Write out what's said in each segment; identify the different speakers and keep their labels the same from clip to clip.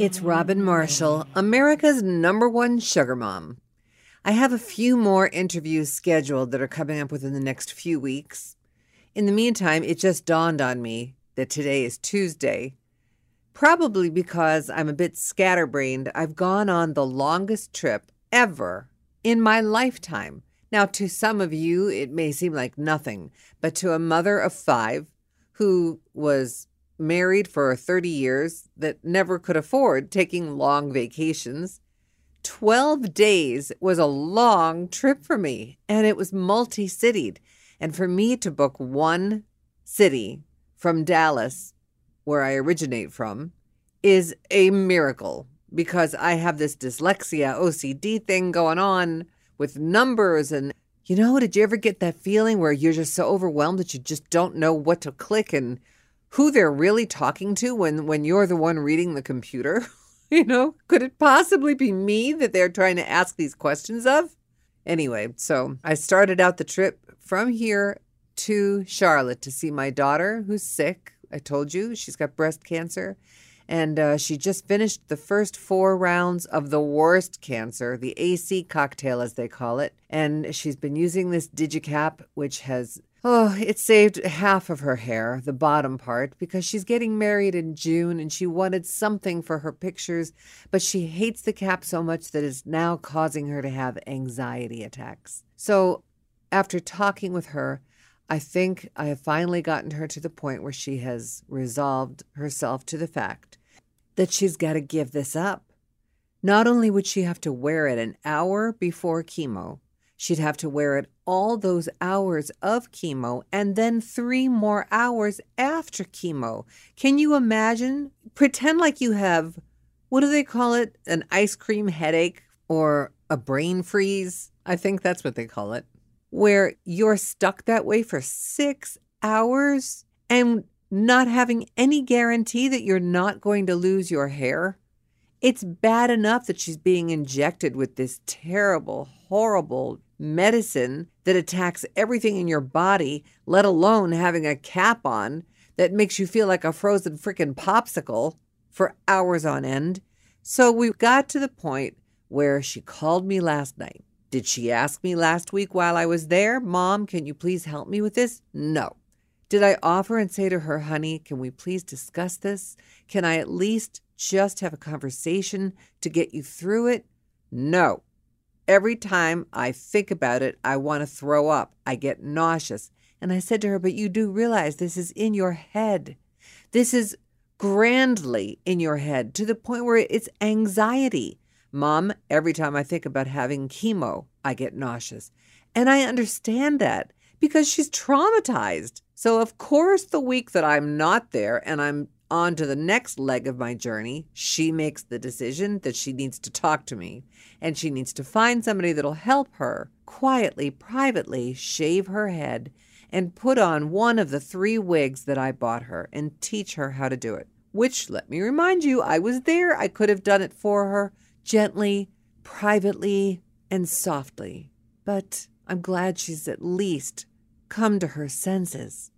Speaker 1: It's Robin Marshall, America's number one sugar mom. I have a few more interviews scheduled that are coming up within the next few weeks. In the meantime, it just dawned on me that today is Tuesday. Probably because I'm a bit scatterbrained, I've gone on the longest trip ever in my lifetime. Now, to some of you, it may seem like nothing, but to a mother of five who was married for 30 years that never could afford taking long vacations. 12 days was a long trip for me, and it was multi citied. And for me to book one city from Dallas, where I originate from, is a miracle because I have this dyslexia OCD thing going on with numbers. And, you know, did you ever get that feeling where you're just so overwhelmed that you just don't know what to click and who they're really talking to when when you're the one reading the computer? you know, could it possibly be me that they're trying to ask these questions of? Anyway, so I started out the trip from here to Charlotte to see my daughter who's sick. I told you she's got breast cancer. And uh, she just finished the first four rounds of the worst cancer, the AC cocktail, as they call it. And she's been using this DigniCap, which has Oh, it saved half of her hair, the bottom part, because she's getting married in June and she wanted something for her pictures, but she hates the cap so much that it's now causing her to have anxiety attacks. So, after talking with her, I think I have finally gotten her to the point where she has resolved herself to the fact that she's got to give this up. Not only would she have to wear it an hour before chemo, She'd have to wear it all those hours of chemo and then three more hours after chemo. Can you imagine? Pretend like you have, what do they call it? An ice cream headache or a brain freeze? I think that's what they call it. Where you're stuck that way for six hours and not having any guarantee that you're not going to lose your hair. It's bad enough that she's being injected with this terrible, horrible medicine that attacks everything in your body, let alone having a cap on that makes you feel like a frozen freaking popsicle for hours on end. So we got to the point where she called me last night. Did she ask me last week while I was there, Mom, can you please help me with this? No. Did I offer and say to her, honey, can we please discuss this? Can I at least just have a conversation to get you through it? No. Every time I think about it, I want to throw up. I get nauseous. And I said to her, But you do realize this is in your head. This is grandly in your head to the point where it's anxiety. Mom, every time I think about having chemo, I get nauseous. And I understand that because she's traumatized. So, of course, the week that I'm not there and I'm on to the next leg of my journey, she makes the decision that she needs to talk to me and she needs to find somebody that'll help her quietly, privately shave her head and put on one of the three wigs that I bought her and teach her how to do it. Which, let me remind you, I was there. I could have done it for her gently, privately, and softly. But I'm glad she's at least come to her senses.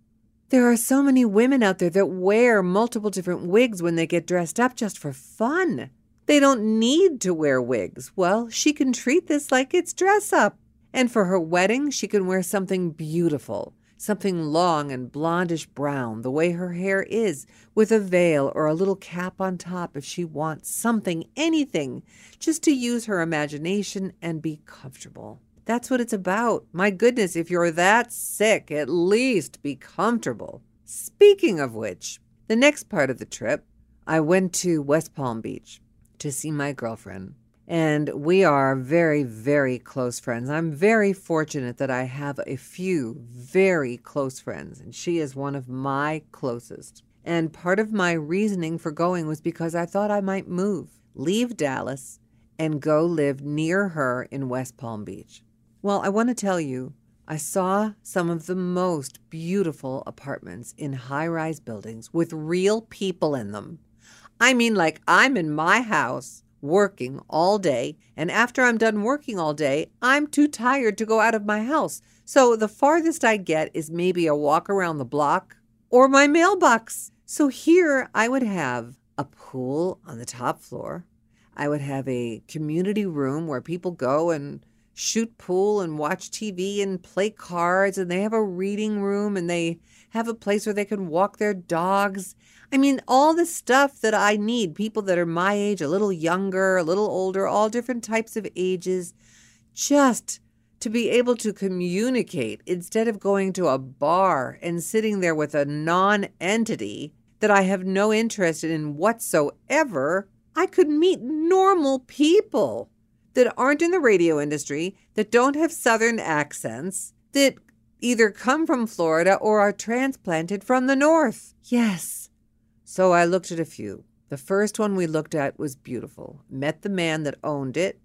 Speaker 1: There are so many women out there that wear multiple different wigs when they get dressed up just for fun. They don't need to wear wigs. Well, she can treat this like it's dress up. And for her wedding, she can wear something beautiful, something long and blondish brown, the way her hair is, with a veil or a little cap on top if she wants something, anything, just to use her imagination and be comfortable. That's what it's about. My goodness, if you're that sick, at least be comfortable. Speaking of which, the next part of the trip, I went to West Palm Beach to see my girlfriend. And we are very, very close friends. I'm very fortunate that I have a few very close friends, and she is one of my closest. And part of my reasoning for going was because I thought I might move, leave Dallas, and go live near her in West Palm Beach. Well, I want to tell you, I saw some of the most beautiful apartments in high rise buildings with real people in them. I mean, like I'm in my house working all day, and after I'm done working all day, I'm too tired to go out of my house. So the farthest I get is maybe a walk around the block or my mailbox. So here I would have a pool on the top floor. I would have a community room where people go and shoot pool and watch TV and play cards, and they have a reading room and they have a place where they can walk their dogs. I mean, all the stuff that I need, people that are my age, a little younger, a little older, all different types of ages, just to be able to communicate instead of going to a bar and sitting there with a non entity that I have no interest in whatsoever. I could meet normal people that aren't in the radio industry, that don't have Southern accents, that either come from Florida or are transplanted from the North. Yes. So I looked at a few. The first one we looked at was beautiful. Met the man that owned it.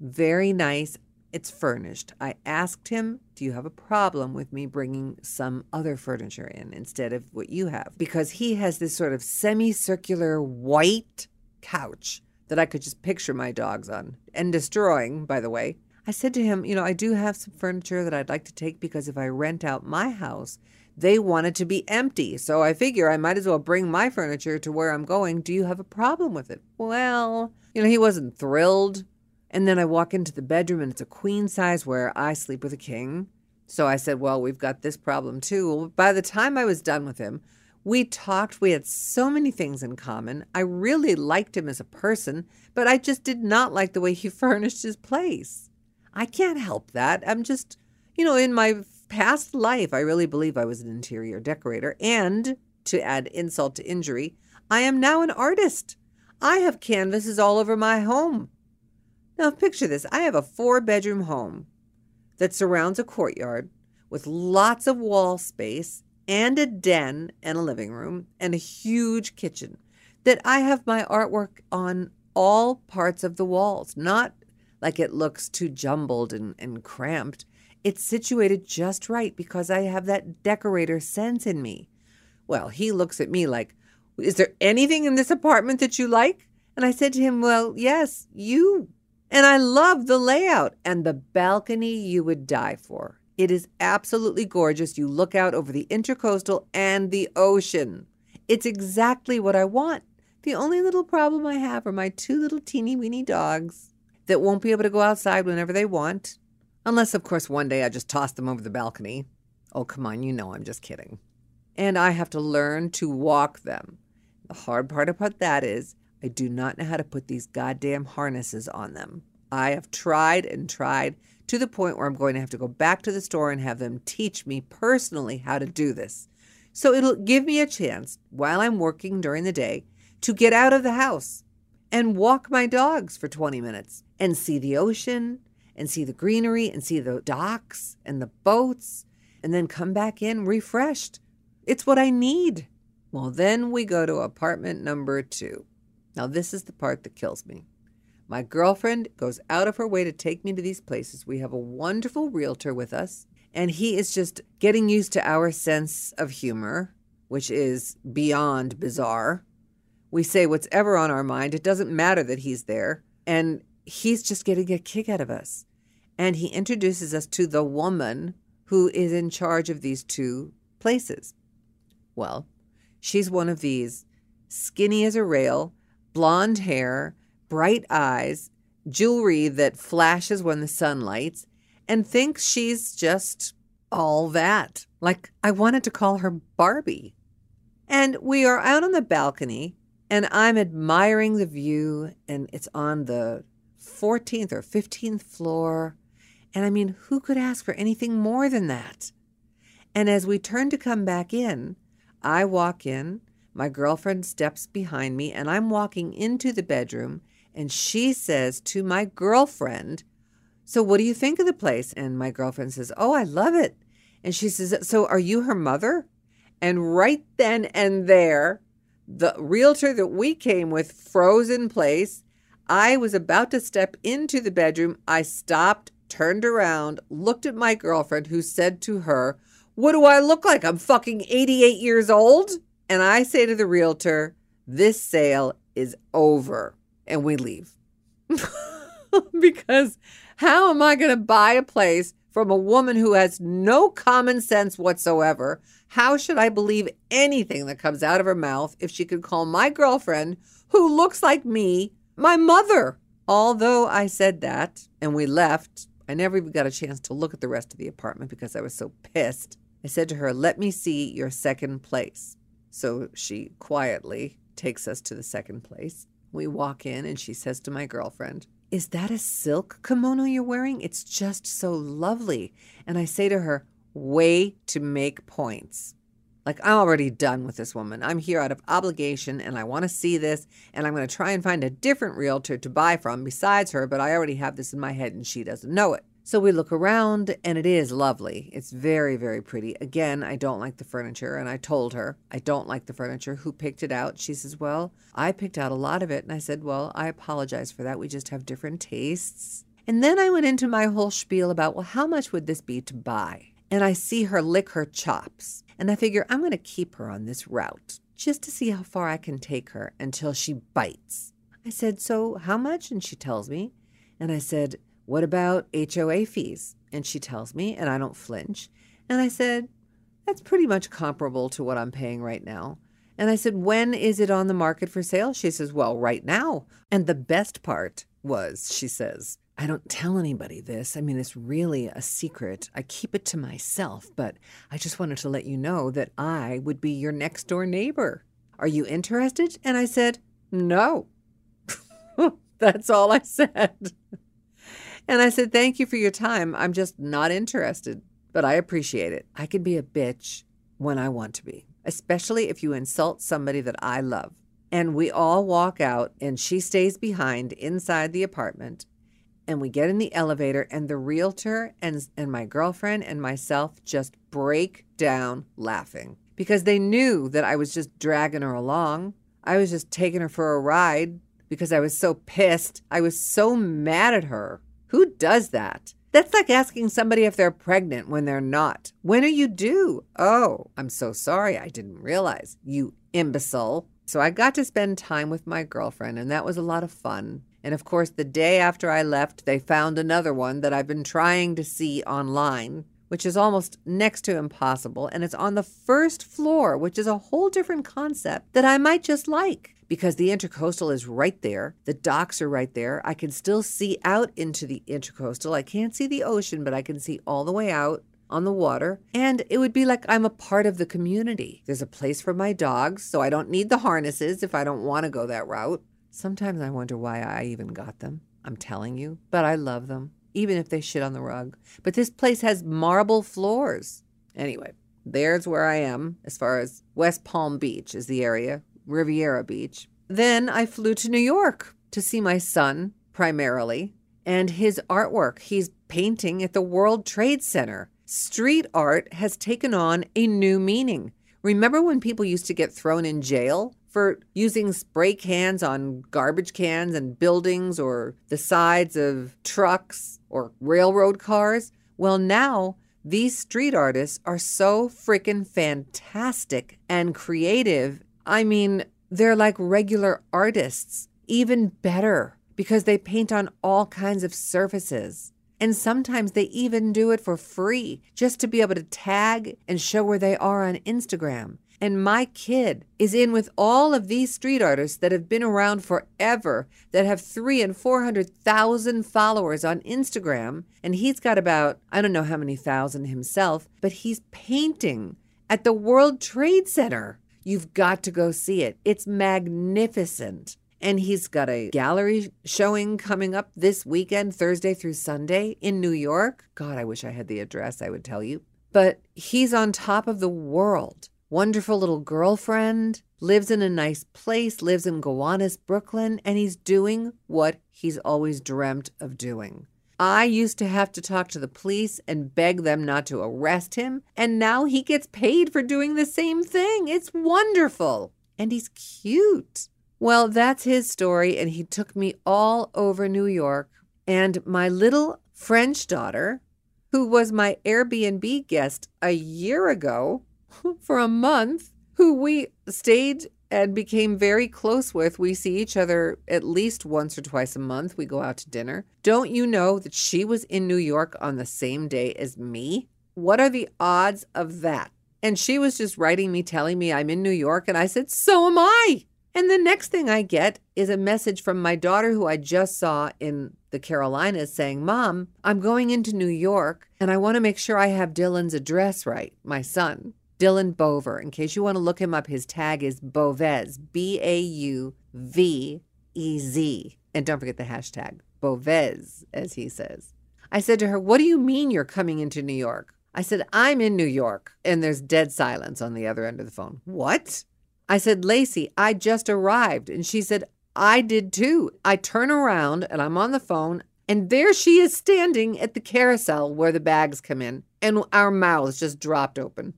Speaker 1: Very nice. It's furnished. I asked him, Do you have a problem with me bringing some other furniture in instead of what you have? Because he has this sort of semicircular white couch that I could just picture my dogs on and destroying, by the way. I said to him, You know, I do have some furniture that I'd like to take because if I rent out my house, they want it to be empty. So I figure I might as well bring my furniture to where I'm going. Do you have a problem with it? Well, you know, he wasn't thrilled. And then I walk into the bedroom and it's a queen size where I sleep with a king. So I said, Well, we've got this problem too. By the time I was done with him, we talked. We had so many things in common. I really liked him as a person, but I just did not like the way he furnished his place. I can't help that. I'm just, you know, in my past life, I really believe I was an interior decorator. And to add insult to injury, I am now an artist. I have canvases all over my home. Now, picture this I have a four bedroom home that surrounds a courtyard with lots of wall space and a den and a living room and a huge kitchen that I have my artwork on all parts of the walls, not like it looks too jumbled and, and cramped. It's situated just right because I have that decorator sense in me. Well, he looks at me like, Is there anything in this apartment that you like? And I said to him, Well, yes, you. And I love the layout and the balcony you would die for. It is absolutely gorgeous. You look out over the intercoastal and the ocean. It's exactly what I want. The only little problem I have are my two little teeny weeny dogs that won't be able to go outside whenever they want. Unless, of course, one day I just toss them over the balcony. Oh, come on, you know I'm just kidding. And I have to learn to walk them. The hard part about that is I do not know how to put these goddamn harnesses on them. I have tried and tried to the point where I'm going to have to go back to the store and have them teach me personally how to do this. So it'll give me a chance while I'm working during the day to get out of the house and walk my dogs for 20 minutes and see the ocean and see the greenery and see the docks and the boats and then come back in refreshed. It's what I need. Well, then we go to apartment number two. Now, this is the part that kills me. My girlfriend goes out of her way to take me to these places. We have a wonderful realtor with us, and he is just getting used to our sense of humor, which is beyond bizarre. We say what's ever on our mind. It doesn't matter that he's there. And he's just getting a kick out of us. And he introduces us to the woman who is in charge of these two places. Well, she's one of these skinny as a rail, blonde hair, bright eyes, jewelry that flashes when the sun lights, and thinks she's just all that. Like, I wanted to call her Barbie. And we are out on the balcony, and I'm admiring the view, and it's on the 14th or 15th floor. And I mean, who could ask for anything more than that? And as we turn to come back in, I walk in, my girlfriend steps behind me, and I'm walking into the bedroom, and she says to my girlfriend, So, what do you think of the place? And my girlfriend says, Oh, I love it. And she says, So, are you her mother? And right then and there, the realtor that we came with froze in place. I was about to step into the bedroom. I stopped, turned around, looked at my girlfriend, who said to her, What do I look like? I'm fucking 88 years old. And I say to the realtor, This sale is over and we leave. because how am I going to buy a place from a woman who has no common sense whatsoever. How should I believe anything that comes out of her mouth if she could call my girlfriend, who looks like me, my mother? Although I said that and we left, I never even got a chance to look at the rest of the apartment because I was so pissed. I said to her, Let me see your second place. So she quietly takes us to the second place. We walk in and she says to my girlfriend, Is that a silk kimono you're wearing? It's just so lovely. And I say to her, Way to make points. Like, I'm already done with this woman. I'm here out of obligation and I want to see this. And I'm going to try and find a different realtor to buy from besides her, but I already have this in my head and she doesn't know it. So we look around and it is lovely. It's very, very pretty. Again, I don't like the furniture. And I told her, I don't like the furniture. Who picked it out? She says, Well, I picked out a lot of it. And I said, Well, I apologize for that. We just have different tastes. And then I went into my whole spiel about, Well, how much would this be to buy? And I see her lick her chops. And I figure I'm going to keep her on this route just to see how far I can take her until she bites. I said, So how much? And she tells me. And I said, what about HOA fees? And she tells me, and I don't flinch. And I said, That's pretty much comparable to what I'm paying right now. And I said, When is it on the market for sale? She says, Well, right now. And the best part was, she says, I don't tell anybody this. I mean, it's really a secret. I keep it to myself, but I just wanted to let you know that I would be your next door neighbor. Are you interested? And I said, No. That's all I said. And I said, Thank you for your time. I'm just not interested, but I appreciate it. I can be a bitch when I want to be, especially if you insult somebody that I love. And we all walk out, and she stays behind inside the apartment. And we get in the elevator, and the realtor and, and my girlfriend and myself just break down laughing because they knew that I was just dragging her along. I was just taking her for a ride because I was so pissed. I was so mad at her. Who does that? That's like asking somebody if they're pregnant when they're not. When are you due? Oh, I'm so sorry. I didn't realize. You imbecile. So I got to spend time with my girlfriend, and that was a lot of fun. And of course, the day after I left, they found another one that I've been trying to see online, which is almost next to impossible. And it's on the first floor, which is a whole different concept that I might just like because the intercoastal is right there. The docks are right there. I can still see out into the intercoastal. I can't see the ocean, but I can see all the way out on the water. And it would be like I'm a part of the community. There's a place for my dogs, so I don't need the harnesses if I don't want to go that route. Sometimes I wonder why I even got them. I'm telling you, but I love them, even if they shit on the rug. But this place has marble floors. Anyway, there's where I am as far as West Palm Beach is the area Riviera Beach. Then I flew to New York to see my son, primarily, and his artwork. He's painting at the World Trade Center. Street art has taken on a new meaning. Remember when people used to get thrown in jail for using spray cans on garbage cans and buildings or the sides of trucks or railroad cars? Well, now these street artists are so freaking fantastic and creative I mean, they're like regular artists, even better because they paint on all kinds of surfaces. And sometimes they even do it for free just to be able to tag and show where they are on Instagram. And my kid is in with all of these street artists that have been around forever, that have three and 400,000 followers on Instagram. And he's got about, I don't know how many thousand himself, but he's painting at the World Trade Center. You've got to go see it. It's magnificent. And he's got a gallery showing coming up this weekend, Thursday through Sunday in New York. God, I wish I had the address, I would tell you. But he's on top of the world. Wonderful little girlfriend, lives in a nice place, lives in Gowanus, Brooklyn, and he's doing what he's always dreamt of doing. I used to have to talk to the police and beg them not to arrest him, and now he gets paid for doing the same thing. It's wonderful. And he's cute. Well, that's his story, and he took me all over New York. And my little French daughter, who was my Airbnb guest a year ago for a month, who we stayed and became very close with. We see each other at least once or twice a month. We go out to dinner. Don't you know that she was in New York on the same day as me? What are the odds of that? And she was just writing me, telling me I'm in New York. And I said, So am I. And the next thing I get is a message from my daughter, who I just saw in the Carolinas, saying, Mom, I'm going into New York and I want to make sure I have Dylan's address right, my son. Dylan Bover. In case you want to look him up, his tag is Bauvez, B A U V E Z. And don't forget the hashtag, Bauvez, as he says. I said to her, What do you mean you're coming into New York? I said, I'm in New York. And there's dead silence on the other end of the phone. What? I said, Lacey, I just arrived. And she said, I did too. I turn around and I'm on the phone, and there she is standing at the carousel where the bags come in, and our mouths just dropped open.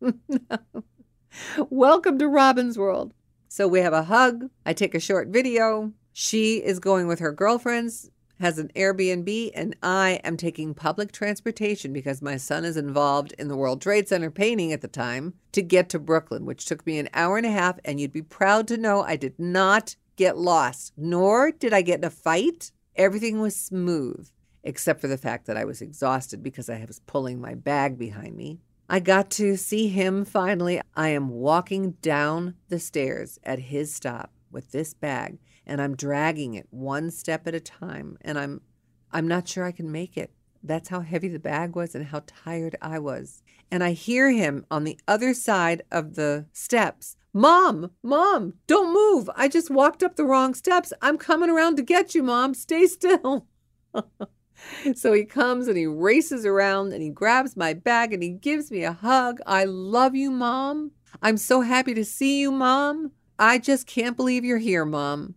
Speaker 1: Welcome to Robin's World. So we have a hug. I take a short video. She is going with her girlfriends, has an Airbnb, and I am taking public transportation because my son is involved in the World Trade Center painting at the time to get to Brooklyn, which took me an hour and a half. And you'd be proud to know I did not get lost, nor did I get in a fight. Everything was smooth, except for the fact that I was exhausted because I was pulling my bag behind me. I got to see him finally. I am walking down the stairs at his stop with this bag and I'm dragging it one step at a time and I'm I'm not sure I can make it. That's how heavy the bag was and how tired I was. And I hear him on the other side of the steps. Mom, mom, don't move. I just walked up the wrong steps. I'm coming around to get you, mom. Stay still. so he comes and he races around and he grabs my bag and he gives me a hug. I love you, mom. I'm so happy to see you, mom. I just can't believe you're here, mom.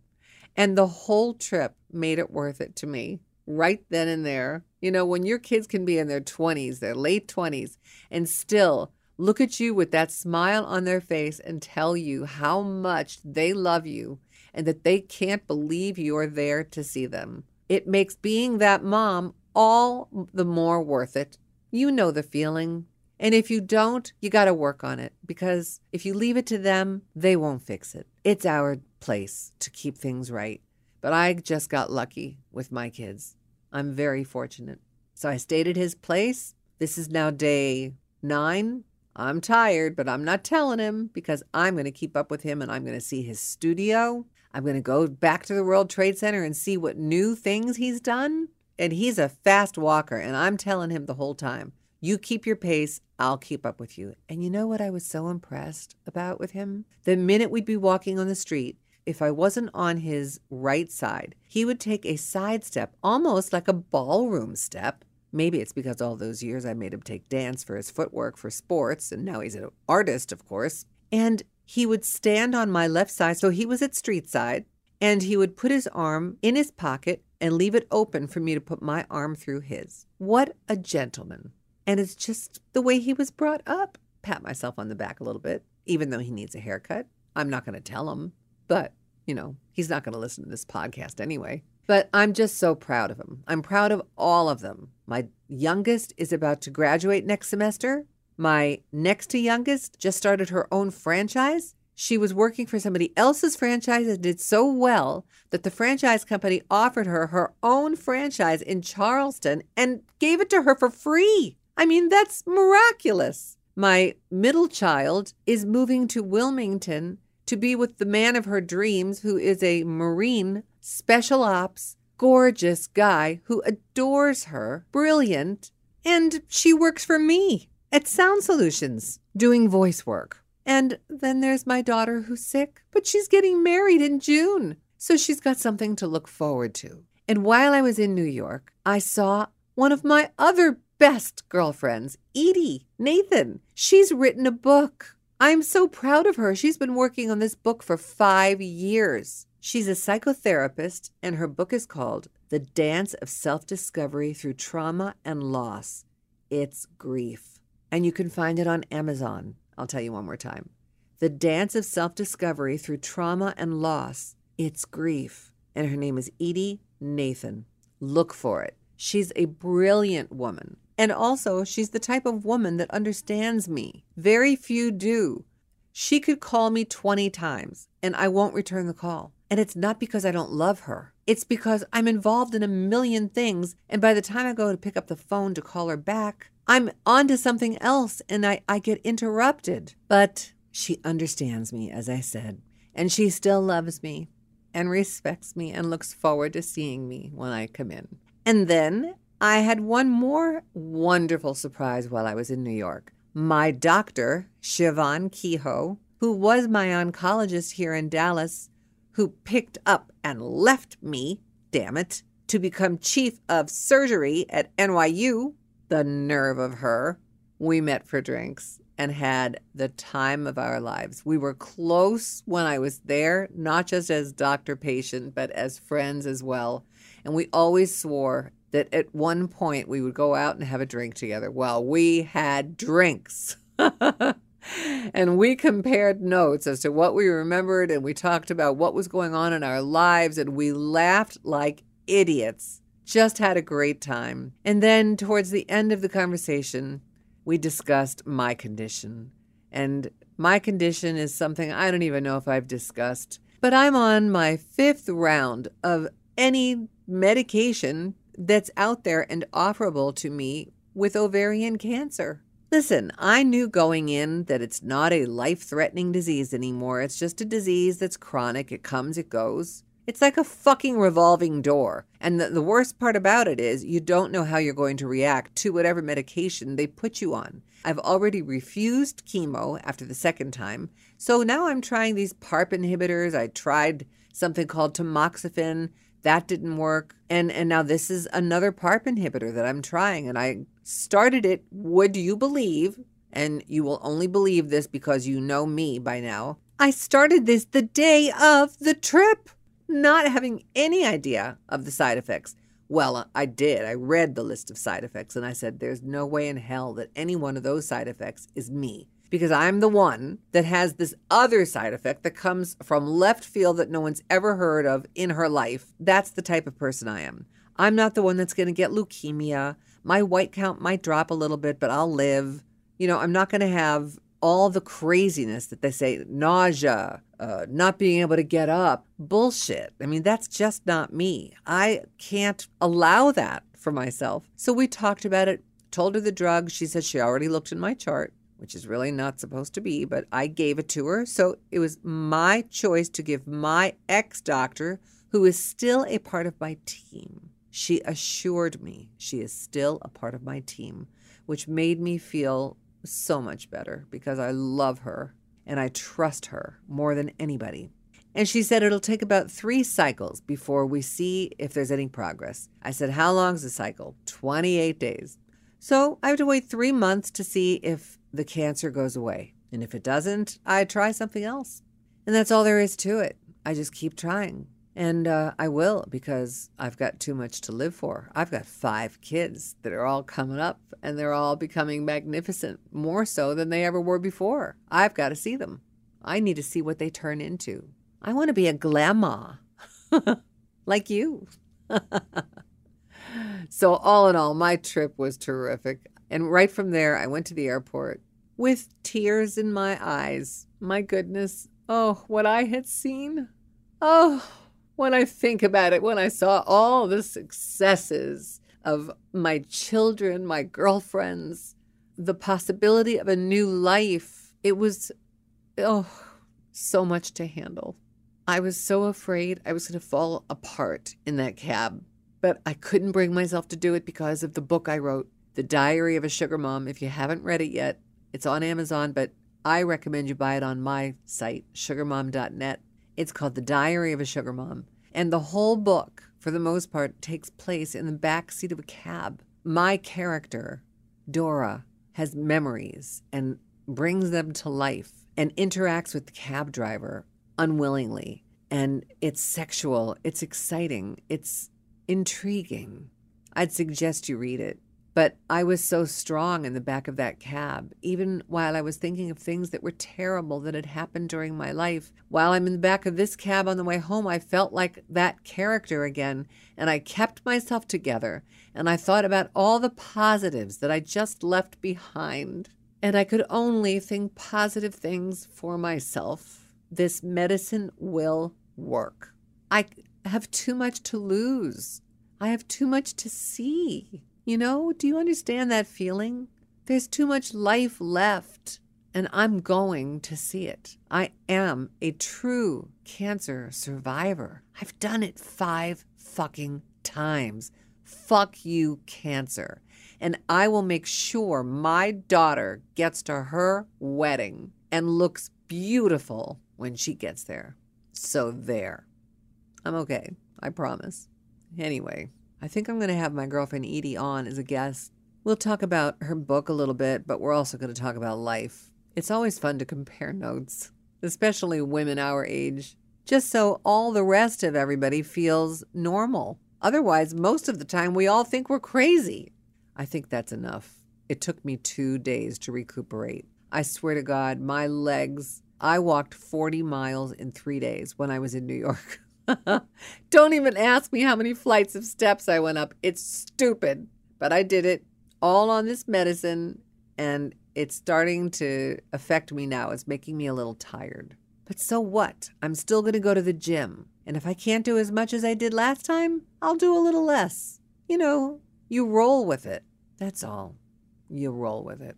Speaker 1: And the whole trip made it worth it to me right then and there. You know, when your kids can be in their 20s, their late 20s, and still look at you with that smile on their face and tell you how much they love you and that they can't believe you're there to see them. It makes being that mom all the more worth it. You know the feeling. And if you don't, you got to work on it because if you leave it to them, they won't fix it. It's our place to keep things right. But I just got lucky with my kids. I'm very fortunate. So I stayed at his place. This is now day nine. I'm tired, but I'm not telling him because I'm going to keep up with him and I'm going to see his studio. I'm going to go back to the World Trade Center and see what new things he's done. And he's a fast walker, and I'm telling him the whole time, you keep your pace, I'll keep up with you. And you know what I was so impressed about with him? The minute we'd be walking on the street, if I wasn't on his right side, he would take a side step, almost like a ballroom step. Maybe it's because all those years I made him take dance for his footwork for sports, and now he's an artist, of course. And he would stand on my left side, so he was at street side, and he would put his arm in his pocket and leave it open for me to put my arm through his. What a gentleman. And it's just the way he was brought up. Pat myself on the back a little bit, even though he needs a haircut. I'm not going to tell him, but, you know, he's not going to listen to this podcast anyway. But I'm just so proud of him. I'm proud of all of them. My youngest is about to graduate next semester. My next to youngest just started her own franchise. She was working for somebody else's franchise and did so well that the franchise company offered her her own franchise in Charleston and gave it to her for free. I mean, that's miraculous. My middle child is moving to Wilmington to be with the man of her dreams, who is a Marine special ops, gorgeous guy who adores her, brilliant, and she works for me at Sound Solutions doing voice work. And then there's my daughter who's sick, but she's getting married in June. So she's got something to look forward to. And while I was in New York, I saw one of my other best girlfriends, Edie Nathan. She's written a book. I'm so proud of her. She's been working on this book for five years. She's a psychotherapist, and her book is called The Dance of Self Discovery Through Trauma and Loss. It's grief. And you can find it on Amazon. I'll tell you one more time. The Dance of Self Discovery Through Trauma and Loss. It's grief. And her name is Edie Nathan. Look for it. She's a brilliant woman. And also, she's the type of woman that understands me. Very few do. She could call me 20 times and I won't return the call. And it's not because I don't love her. It's because I'm involved in a million things. And by the time I go to pick up the phone to call her back, I'm on to something else and I, I get interrupted. But she understands me, as I said, and she still loves me and respects me and looks forward to seeing me when I come in. And then I had one more wonderful surprise while I was in New York. My doctor, Siobhan Kehoe, who was my oncologist here in Dallas, who picked up and left me, damn it, to become chief of surgery at NYU, the nerve of her. We met for drinks and had the time of our lives. We were close when I was there, not just as doctor patient, but as friends as well. And we always swore that at one point we would go out and have a drink together. Well, we had drinks. and we compared notes as to what we remembered and we talked about what was going on in our lives and we laughed like idiots. Just had a great time. And then towards the end of the conversation, we discussed my condition. And my condition is something I don't even know if I've discussed, but I'm on my fifth round of any medication that's out there and offerable to me with ovarian cancer. Listen, I knew going in that it's not a life threatening disease anymore. It's just a disease that's chronic. It comes, it goes. It's like a fucking revolving door. And the, the worst part about it is you don't know how you're going to react to whatever medication they put you on. I've already refused chemo after the second time. So now I'm trying these PARP inhibitors. I tried something called tamoxifen. That didn't work. And and now this is another PARP inhibitor that I'm trying and I started it, would you believe, and you will only believe this because you know me by now. I started this the day of the trip, not having any idea of the side effects. Well, I did. I read the list of side effects and I said, there's no way in hell that any one of those side effects is me because I'm the one that has this other side effect that comes from left field that no one's ever heard of in her life. That's the type of person I am. I'm not the one that's going to get leukemia. My white count might drop a little bit, but I'll live. You know, I'm not going to have all the craziness that they say nausea, uh, not being able to get up. Bullshit. I mean, that's just not me. I can't allow that for myself. So we talked about it, told her the drug. She said she already looked in my chart which is really not supposed to be, but I gave it to her. So it was my choice to give my ex doctor, who is still a part of my team. She assured me she is still a part of my team, which made me feel so much better because I love her and I trust her more than anybody. And she said it'll take about three cycles before we see if there's any progress. I said, How long's the cycle? 28 days. So I have to wait three months to see if the cancer goes away. And if it doesn't, I try something else. And that's all there is to it. I just keep trying. And uh, I will because I've got too much to live for. I've got five kids that are all coming up and they're all becoming magnificent, more so than they ever were before. I've got to see them. I need to see what they turn into. I want to be a grandma like you. so, all in all, my trip was terrific. And right from there, I went to the airport with tears in my eyes. My goodness. Oh, what I had seen. Oh, when I think about it, when I saw all the successes of my children, my girlfriends, the possibility of a new life, it was, oh, so much to handle. I was so afraid I was going to fall apart in that cab, but I couldn't bring myself to do it because of the book I wrote. The Diary of a Sugar Mom. If you haven't read it yet, it's on Amazon, but I recommend you buy it on my site, sugarmom.net. It's called The Diary of a Sugar Mom. And the whole book, for the most part, takes place in the back seat of a cab. My character, Dora, has memories and brings them to life and interacts with the cab driver unwillingly. And it's sexual, it's exciting, it's intriguing. I'd suggest you read it. But I was so strong in the back of that cab, even while I was thinking of things that were terrible that had happened during my life. While I'm in the back of this cab on the way home, I felt like that character again, and I kept myself together, and I thought about all the positives that I just left behind. and I could only think positive things for myself. This medicine will work. I have too much to lose. I have too much to see. You know, do you understand that feeling? There's too much life left, and I'm going to see it. I am a true cancer survivor. I've done it five fucking times. Fuck you, cancer. And I will make sure my daughter gets to her wedding and looks beautiful when she gets there. So, there. I'm okay. I promise. Anyway, I think I'm going to have my girlfriend Edie on as a guest. We'll talk about her book a little bit, but we're also going to talk about life. It's always fun to compare notes, especially women our age, just so all the rest of everybody feels normal. Otherwise, most of the time, we all think we're crazy. I think that's enough. It took me two days to recuperate. I swear to God, my legs, I walked 40 miles in three days when I was in New York. Don't even ask me how many flights of steps I went up. It's stupid, but I did it all on this medicine, and it's starting to affect me now. It's making me a little tired. But so what? I'm still going to go to the gym. And if I can't do as much as I did last time, I'll do a little less. You know, you roll with it. That's all. You roll with it.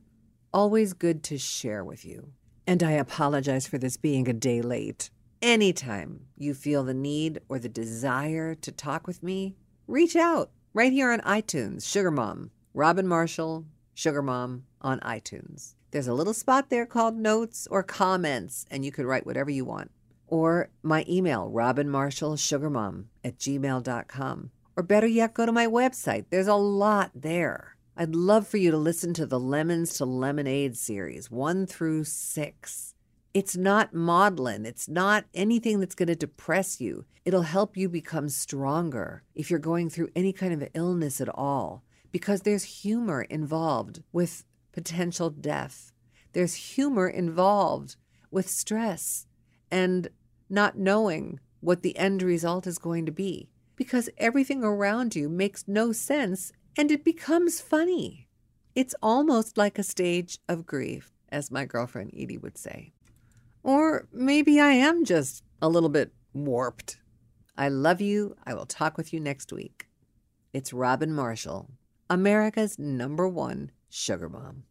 Speaker 1: Always good to share with you. And I apologize for this being a day late. Anytime you feel the need or the desire to talk with me, reach out right here on iTunes, Sugar Mom, Robin Marshall, Sugar Mom on iTunes. There's a little spot there called notes or comments, and you can write whatever you want. Or my email, robinmarshallsugarmom at gmail.com. Or better yet, go to my website. There's a lot there. I'd love for you to listen to the Lemons to Lemonade series, one through six. It's not maudlin. It's not anything that's going to depress you. It'll help you become stronger if you're going through any kind of illness at all, because there's humor involved with potential death. There's humor involved with stress and not knowing what the end result is going to be, because everything around you makes no sense and it becomes funny. It's almost like a stage of grief, as my girlfriend Edie would say. Or maybe I am just a little bit warped. I love you. I will talk with you next week. It's Robin Marshall, America's number one sugar mom.